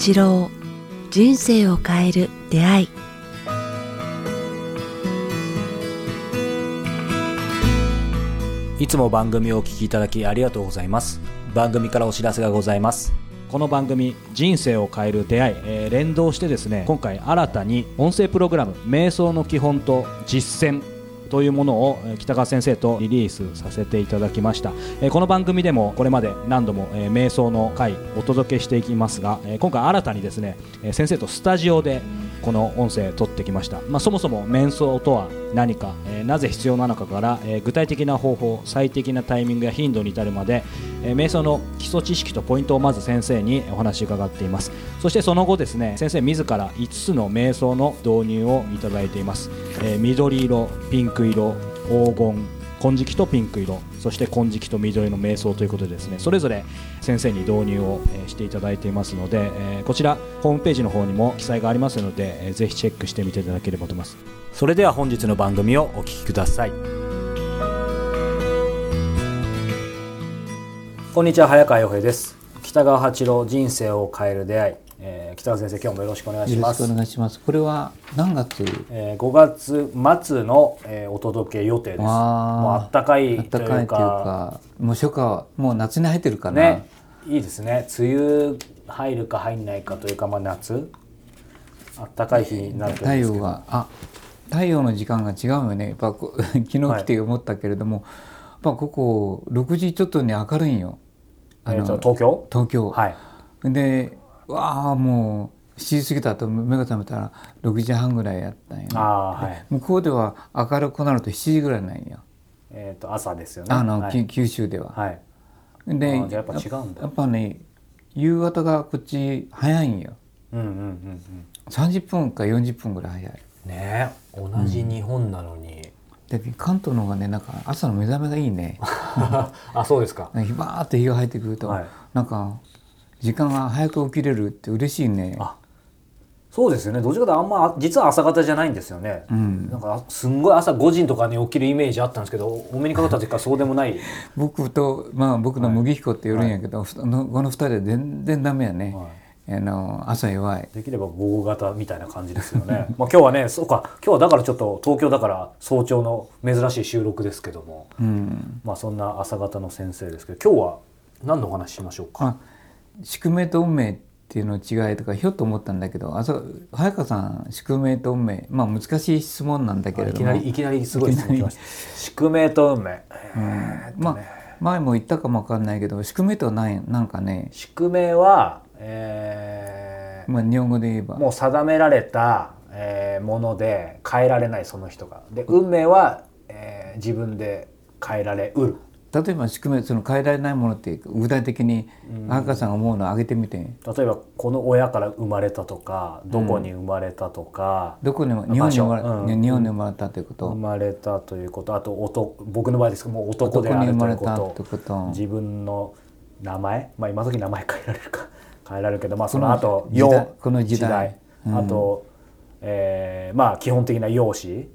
八郎人生を変える出会い。いつも番組をお聞きいただきありがとうございます。番組からお知らせがございます。この番組「人生を変える出会い」えー連動してですね今回新たに音声プログラム「瞑想の基本と実践」というものをえ北川先生とリリースさせていただきました。えーこの番組でもこれまで何度もえー瞑想の回お届けしていきますがえー今回新たにですねえー先生とスタジオでこの音声撮ってきました、まあ、そもそも瞑想とは何か、えーなぜ必要なのかから、えー具体的な方法最適なタイミングや頻度に至るまで、えー瞑想の基礎知識とポイントをまず先生にお話伺っています。そしてその後ですね先生自ら5つの瞑想の導入をいただいています、えー緑色ピンク色黄金金色とピンク色そして金色と緑の瞑想ということでですねそれぞれ先生に導入をしていただいていますので、こちらホームページの方にも記載がありますので、ぜひチェックしてみていただければと思いますそれでは本日の番組をお聞きくださいこんにちは早川洋平です北川八郎人生を変える出会い、えー北川先生今日もよろしくお願いします。よろしくお願いします。これは何月？えー5月末の、えーお届け予定です。もうあったかいという暖かいというか。か、もう初夏はもう夏に入ってるかな。ね。いいですね。梅雨入るか入んないかというか、まあ、夏。あったかい日になると太陽があ太陽の時間が違うよね。やっぱこ 昨日来て思ったけれども、やっぱここ6時ちょっとに明るいんよ。あのえーと東京？東京。はい。で、わあもう7時過ぎた後目が覚めたら6時半ぐらいやったんよ、ね。はい。向こうでは明るくなると7時ぐらいなんよ。えー、と朝ですよね。あの、はい。き九州では。はい。でやっぱ違うんだ。やっぱね夕方がこっち早いんよ。うんうんうんうん。30分か40分ぐらい早い。ねえ同じ日本なのに、で関東の方がねなんか朝の目覚めがいいね。あそうですか。ひばーって日が入ってくると、はい。なんか時間が早く起きれるって嬉しいね。あそうですよね。どっちかというとあんま実は朝方じゃないんですよね、ん。なんかすんごい朝5時とかに起きるイメージあったんですけどお目にかかった時からそうでもない。僕とまあ僕の麦彦って言うんやけど、ふたのこの二人は全然ダメやね、あの朝弱い。できれば午後型みたいな感じですよね。まあ今日はね、そうか、今日はだからちょっと東京だから早朝の珍しい収録ですけども、うん。まあそんな朝方の先生ですけど、今日は何のお話ししましょうか？あ宿命と運命っていうの違いとかひょっと思ったんだけどあそう早川さん宿命と運命まあ難しい質問なんだけれどもいきなりいきなりすごい質問きました。宿命と運命。えーっとまあね前も言ったかもわかんないけど宿命とは何なんかね、宿命は、えーまあ、日本語で言えばもう定められた、えーもので変えられないその人が。で運命は、えー自分で変えられうる。例えば宿命その変えられないものって具体的に早川さんが思うのを挙げてみて。例えばこの親から生まれたとかどこに生まれたとか、どこにも日本に生まれ、うん。日本に生まれたということ、生まれたということ。あと男僕の場合ですけどもう男であるというこ男に生まれたと自分の名前。まあ今時名前変えられるか。変えられるけどまあその後この時代容この時代。うん。あと、えーまあ基本的な容姿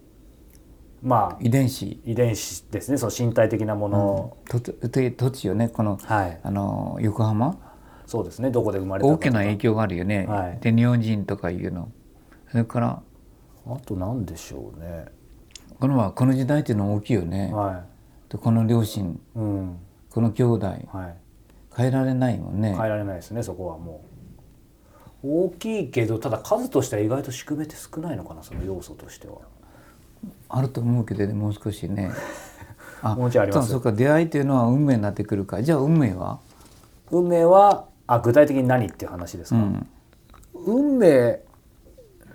まあ遺伝子。遺伝子ですね。その身体的なもの、とと土地よね。この,、はい。あの横浜？そうですね。どこで生まれたか大きな影響があるよね、はい。で日本人とかいうの。それからあと何でしょうね。このはこの時代っていうのは大きいよね、はでこの両親。いうん。この兄弟。はい。変えられないもんね。変えられないですねそこはもう。大きいけどただ数としては意外と宿命って少ないのかなその要素としてはあると思うけどねもう少しね。あもうちょいあります。そうか出会いというのは運命になってくるか。じゃあ運命は？運命はあ具体的に何っていう話ですか、うん。運命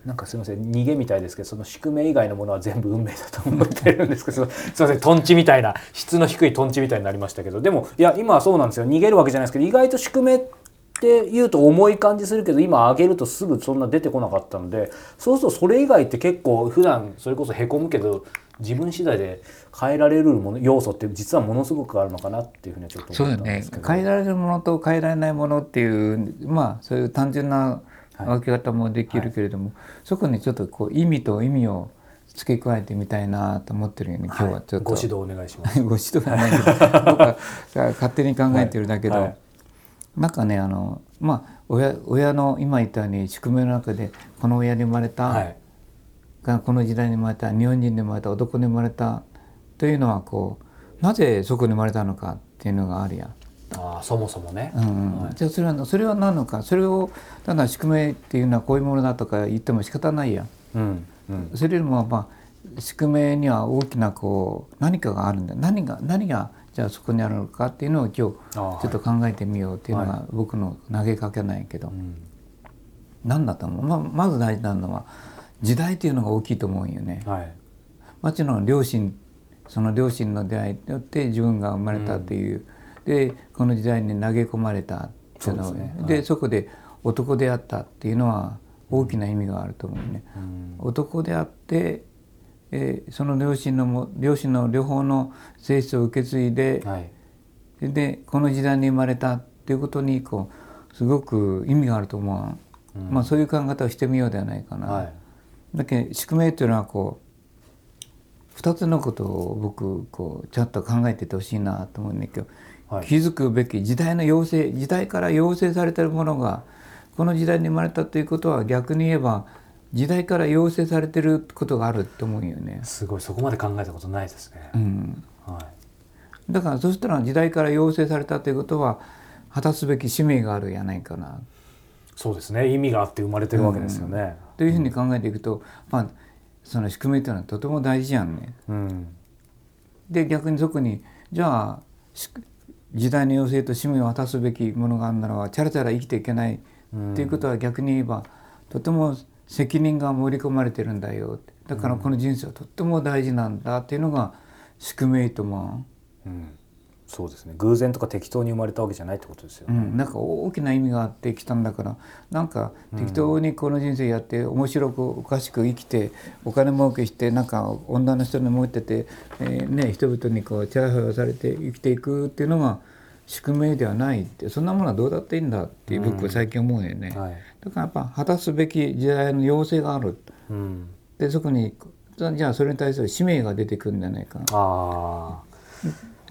なんかすみません逃げみたいですけどその宿命以外のものは全部運命だと思ってるんですけど すみませんトンチみたいな質の低いトンチみたいになりましたけどでもいや今はそうなんですよ。逃げるわけじゃないですけど意外と宿命って言うと重い感じするけど今上げるとすぐそんな出てこなかったのでそうするとそれ以外って結構普段それこそへこむけど自分次第で変えられるもの要素って実はものすごくあるのかなっていうふうにはちょっと思ったんですけど。変えられるものと変えられないものっていうまあそういう単純な分け方もできるけれども、そこにちょっとこう意味と意味を付け加えてみたいなと思ってるよね今日はちょっと、ご指導お願いします。ご指導はないけど僕は勝手に考えてるだけど、はいなんかねあのまあ親親の今言ったように宿命の中でこの親に生まれた、はい。がこの時代に生まれた日本人に生まれた男に生まれたというのはこうなぜそこに生まれたのかっていうのがあるやん。ああそもそもね、うんじゃあそれはそれは何のか。それをただ宿命っていうのはこういうものだとか言っても仕方ないやん。うんうん。それよりもまあ宿命には大きなこう何かがあるんだ。何が何がじゃあそこにあるのかっていうのを今日ちょっと考えてみようっていうのが僕の投げかけなんやけど、うん。何だと思う、まあ、まず大事なのは時代っていうのが大きいと思うんよね。はい。もちろん両親その両親の出会いによって自分が生まれたっていう、でこの時代に投げ込まれたっていうのですね。はい。でそこで男であったっていうのは大きな意味があると思うね。うん。男であって、えーその両親のも両親の両方の性質を受け継いで、はい。でこの時代に生まれたっていうことにこうすごく意味があると思う、うん。まあそういう考え方をしてみようではないかな。はい。だけど宿命っていうのはこう二つのことを僕こうちゃんと考えててほしいなと思うんだけど、はい。気づくべき時代の要請時代から要請されてるものがこの時代に生まれたということは逆に言えば時代から要請されてることがあると思うよね。すごいそこまで考えたことないですね、うん、はい。だからそしたら時代から要請されたということは果たすべき使命があるやないかな。そうですね。意味があって生まれてるわけですよね。というふうに考えていくと、まあその宿命というのはとても大事やんね。うん。で逆にそこにじゃあし時代の要請と使命を果たすべきものがあるならばチャラチャラ生きていけないっていうことは逆に言えばとても責任が盛り込まれてるんだよだからこの人生はとっても大事なんだっていうのが宿命と思う。ん。そうですね。偶然とか適当に生まれたわけじゃないってことですよう、うね、ん、なんか大きな意味があってきたんだからなんか適当にこの人生やって面白くおかしく生きてお金儲けしてなんか女の人に持ってて、えーね、人々にこうチャラハラされて生きていくっていうのが宿命ではないってそんなものはどうだっていいんだって僕は最近思うよね。はい。だからやっぱ果たすべき時代の要請がある。うん、でそこにじゃあそれに対する使命が出てくるんじゃないか。あ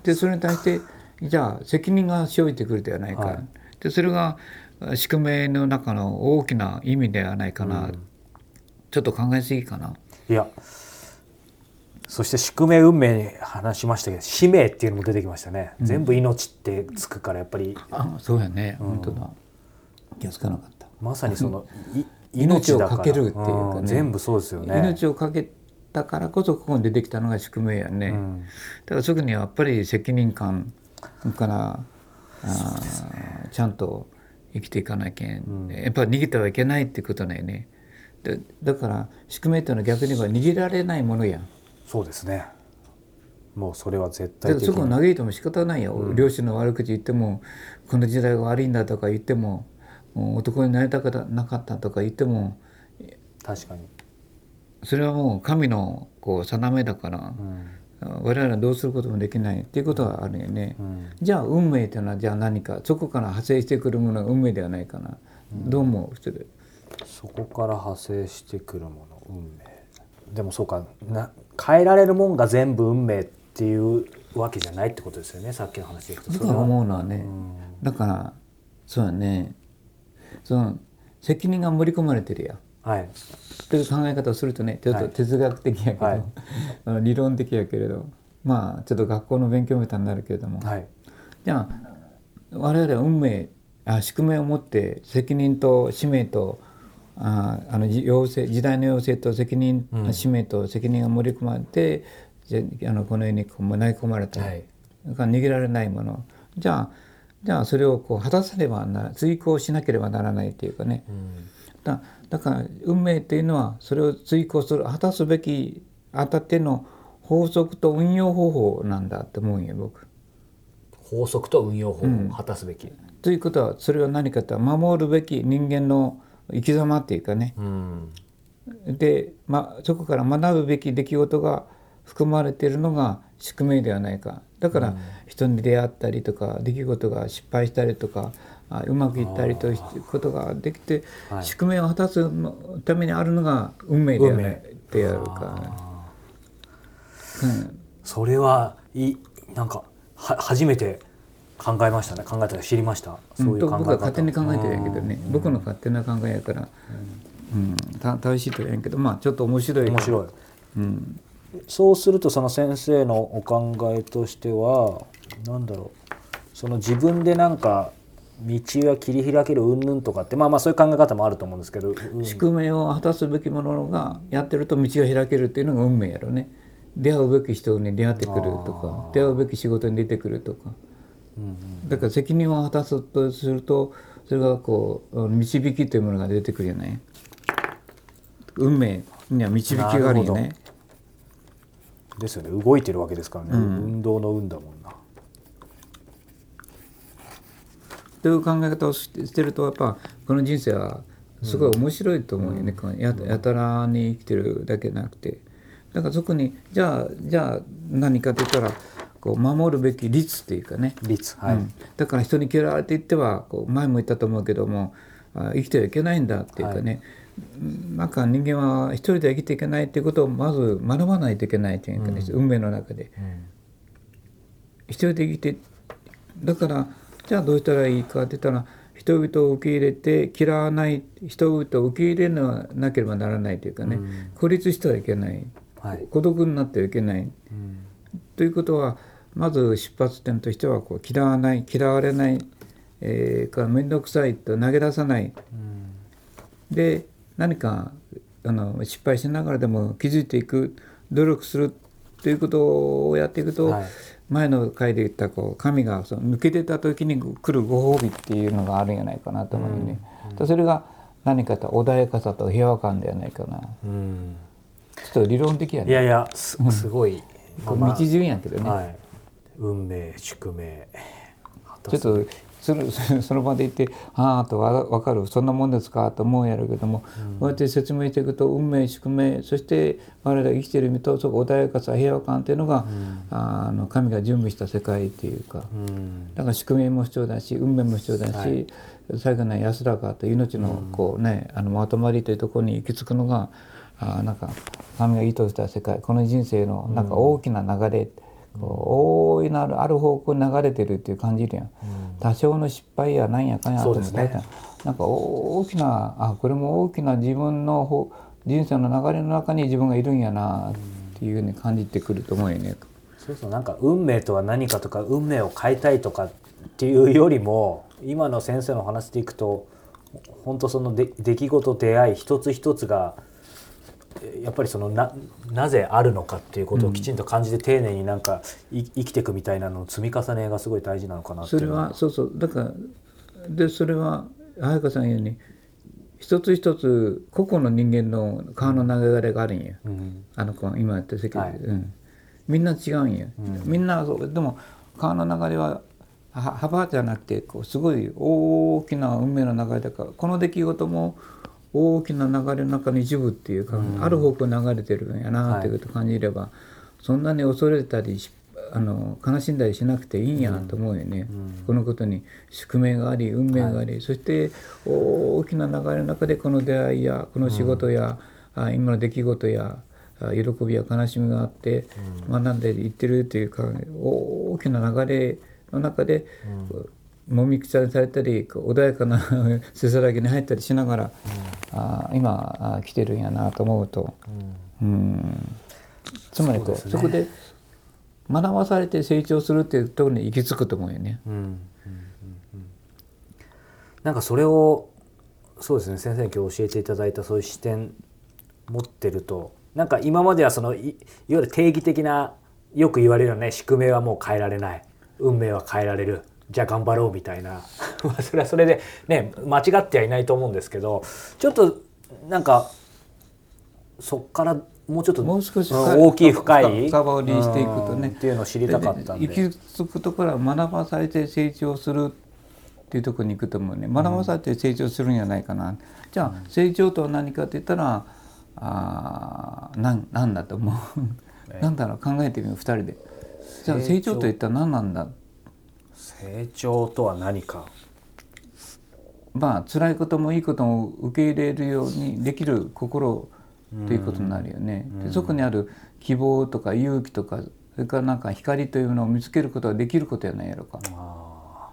でそれに対してじゃあ責任が生じてくるではないか、はい。でそれが宿命の中の大きな意味ではないかな、ちょっと考えすぎかな。あいやそして宿命運命に話しましたけど使命っていうのも出てきましたね、全部命ってつくからやっぱり。あそうやね、本当だ。気がつかなかった。まさにその い命をかけるっていうかね。ん。全部そうですよね。命をかけたからこそここに出てきたのが宿命やね、うん。だからそこにはやっぱり責任感からあーちゃんと生きていかなきゃ、やっぱり逃げてはいけないってことだよね。でだから宿命っていうのは逆に言えば逃げられないものやんそうですね。もうそれは絶だからそこ嘆いても仕方ないよ、両親の悪口言ってもこの時代が悪いんだとか言ってももう男になりたくなかったとか言っても確かに、それはもう神のこう定めだから、うん。我々はどうすることもできないっていうことはあるよね。うん。じゃあ運命というのはじゃあ何かそこから派生してくるものが運命ではないかな、どう思う？それ。そこから派生してくるもの運命でもそうかな変えられるもんが全部運命っていうわけじゃないってことですよねさっきの話でいくと。僕が思うのはね、ん。だからそうだね。その責任が盛り込まれてるやん。はい。という考え方をするとねちょっとはい。哲学的やけど、はい。理論的やけれどまあちょっと学校の勉強みたいになるけれども、はい。じゃあ我々は運命あ宿命を持って責任と使命とああのじ要請時代の要請と責任、うん。使命と責任が盛り込まれてじゃあのこの世にこう投げ込まれた、はい。だから逃げられないもの。じゃあじゃあそれをこう果たさねばなら追行しなければならないというかね、うん。だだから運命っていうのはそれを追行する果たすべきあたっての法則と運用方法なんだと思うんよ僕。法則と運用法を果たすべき、ということはそれは何かと守るべき人間の生き様っていうかね。うん。で、ま、そこから学ぶべき出来事が含まれているのが宿命ではないか。だから人に出会ったりとか出来事が失敗したりとかあうまくいったりということができて、はい。宿命を果たすのためにあるのが運命ではないであるか、うん。それはいいなんかは初めて考えましたね。考えたら知りました。そういう考え方、僕は勝手に考えてるんやけどね、僕の勝手な考えやから、うん。た正しいとは言うんやけど。まあちょっと面白い。面白い。うん、そうするとその先生のお考えとしてはなんだろう。その自分でなんか道は切り開ける云々とかってまあまあそういう考え方もあると思うんですけど、うん。宿命を果たすべきものがやってると道が開けるっていうのが運命やろね。出会うべき人に出会ってくるとか出会うべき仕事に出てくるとかだから責任を果たすとするとそれがこう導きというものが出てくるよね。運命には導きがあるよね。ですよね。動いてるわけですからね、運動の運だもんな。という考え方をしてしてるとやっぱこの人生はすごい面白いと思うよね、このややたらに生きてるだけじゃなくて。だからそこにじゃあじゃあ何かと言ったらこう守るべき律っていうかね、率はい、うん。だから人に嫌われていってはこう前も言ったと思うけどもあ生きてはいけないんだっていうかね、なんか人間は一人では生きていけないっていうことをまず学ばないといけないというかね、運命の中で。一人で生きてだからじゃあどうしたらいいかって言ったら人々を受け入れて嫌わない人々を受け入れなければならないというかね、孤立してはいけない、はい。孤独になってはいけない、ということはまず出発点としてはこう嫌わない嫌われない、えーから面倒くさいと投げ出さない、で何かあの失敗しながらでも気づいていく努力するということをやっていくと、はい前の回で言ったこう神がその抜け出た時に来るご褒美っていうのがあるんじゃないかなと思うよね。でそれが何かと穏やかさと平和感ではないかな。うんちょっと理論的やね。いやいやすすごい、まあまあ道順やけどね。はい、運命宿命。ちょっとその その場で言って「ああ」とわ分かる。そんなもんですか？と思うんやろうけども、こうやって説明していくと運命宿命そして我々が生きている意味とそこ穏やかさ平和感っていうのが、あの神が準備した世界っていうか、うん。だから宿命も必要だし運命も必要だし、はい。最後の安らかと命のこう、ねあのまとまりというところに行き着くのがあなんか神が意図した世界。この人生のなんか大きな流れ、こう大いなるある方向に流れてるっていう感じるやん、多少の失敗やなんやかんやあってね。なんか大きなあこれも大きな自分の方人生の流れの中に自分がいるんやなっていうふうに感じてくると思うよね。そうそうなんか運命とは何かとか運命を変えたいとかっていうよりも今の先生の話でいくと本当そので出来事出会い一つ一つがえやっぱりそのななぜあるのかっていうことをきちんと感じて丁寧になんかい生きていくみたいなのの積み重ねがすごい大事なのかなっていそうれのは。そうそう。だからでそれは彩香さん言うように一つ一つ個々の人間の川の流れがあるんや、うん。あの子今やってる世界。で、はい。うん、みんな違うんや、みんなそう。でも川の流れはは幅じゃなくてこうすごい大きな運命の流れだからこの出来事も大きな流れの中の一部っていうか、ある方向に流れてるんやなっていうことを感じれば、そんなに恐れたりしあの悲しんだりしなくていいん。やと思うよね、このことに宿命があり運命があり、そして大きな流れの中でこの出会いやこの仕事や、あ今の出来事やあ喜びや悲しみがあって学んでいってるというか大きな流れの中で、もみくちゃにされたり穏やかな せせらぎに入ったりしながら、あ今あ来てるんやなと思うと、うん。つまりこうそこで学ばされて成長するっていうところに行き着くと思うよね。うん。うん。うん。うん。なんかそれをそうですね先生に今日教えていただいたそういう視点持ってるとなんか今まではそのいいわゆる定義的なよく言われるよね。宿命はもう変えられない。運命は変えられるじゃあ頑張ろうみたいな。まあそれはそれでね間違ってはいないと思うんですけどちょっとなんかそっからもうちょっともう少し大きい深い深掘りしていくとね。うんっていうのを知りたかったんで。で行き着くところは学ばされて成長するっていうところに行くと思うね。学ばされて成長するんじゃないかな、じゃあ成長とは何かって言ったらあーなんなんだと思う。なんだろう。考えてみよう。2人で。じゃあ成長。と言ったら何なんだ成長とは何か？まあ辛いこともいいことも受け入れるようにできる心ということになるよね。でそこにある希望とか勇気とかそれからなんか光というのを見つけることができることやないやろか。あ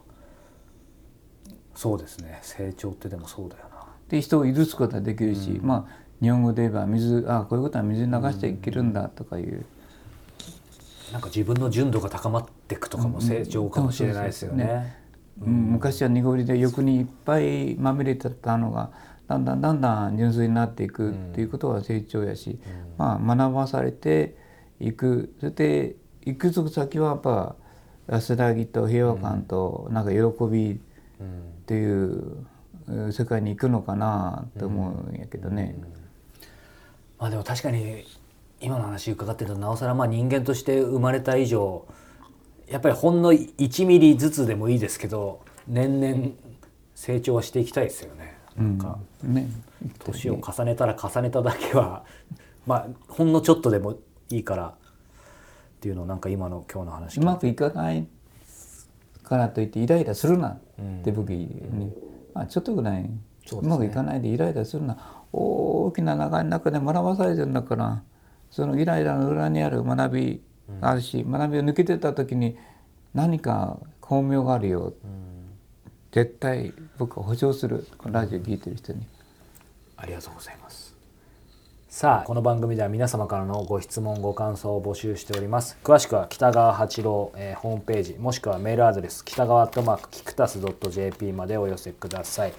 そうですね。成長ってでもそうだよな。で人を許すことができるし、まあ日本語で言えば水あこういうことは水に流していけるんだとかいう、なんか自分の純度が高まっていくとかも成長かもしれないですよね。うんうん昔は濁りで欲にいっぱいまみれてたのがだんだんだんだん純粋になっていくっていうことは成長やし、まあ、学ばされていくそして行く先はやっぱ安らぎと平和感となんか喜びっていううん世界に行くのかなと思うんやけどね。まあでも確かに今の話伺ってるとなおさらまあ人間として生まれた以上やっぱりほんの1ミリずつでもいいですけど年々成長はしていきたいですよね。なんかね、年を重ねたら重ねただけは まあほんのちょっとでもいいからっていうのをなんか今の今日の話うまくいかないからといってイライラするなって僕に、まあ、ちょっとぐらい、うまくいかないでイライラするな。大きな流れの中で学ばされてるんだからそのイライラの裏にある学びがあるし、学びを抜けてた時に何か巧妙があるよ、絶対僕は保証する。このラジオ聞いてる人に。ありがとうございます。さあこの番組では皆様からのご質問ご感想を募集しております。詳しくは北川八郎、えーホームページもしくはメールアドレス北川アットマークキクタス .jp までお寄せください。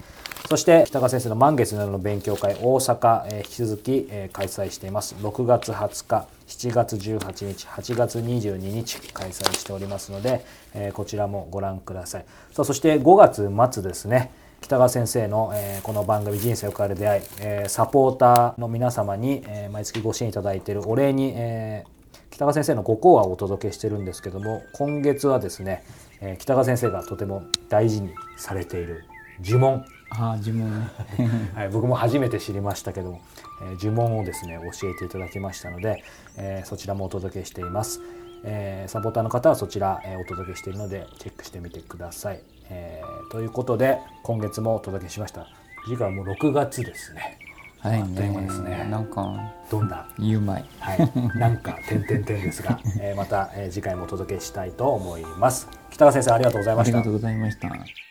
そして北川先生の満月の夜の勉強会大阪、えー引き続き、えー開催しています。6月20日7月18日8月22日開催しておりますので、えーこちらもご覧ください。さあそして5月末ですね。北川先生の、えーこの番組「人生を変える出会い」えーサポーターの皆様に、えー毎月ご支援いただいているお礼に、えー北川先生のご講話をお届けしてるんですけども今月はですね、えー北川先生がとても大事にされている呪文、ああ自分ね。はい、僕も初めて知りましたけども、えー呪文をですね教えていただきましたので、えーそちらもお届けしています、えーサポーターの方はそちら、えーお届けしているのでチェックしてみてください、えーということで今月もお届けしました。次回はもう6月ですね。はいあっという間ですね。なんかどんな？言うまい。はい、なんか点々点ですが、えーまた、えー次回もお届けしたいと思います。北川先生ありがとうございました。ありがとうございました。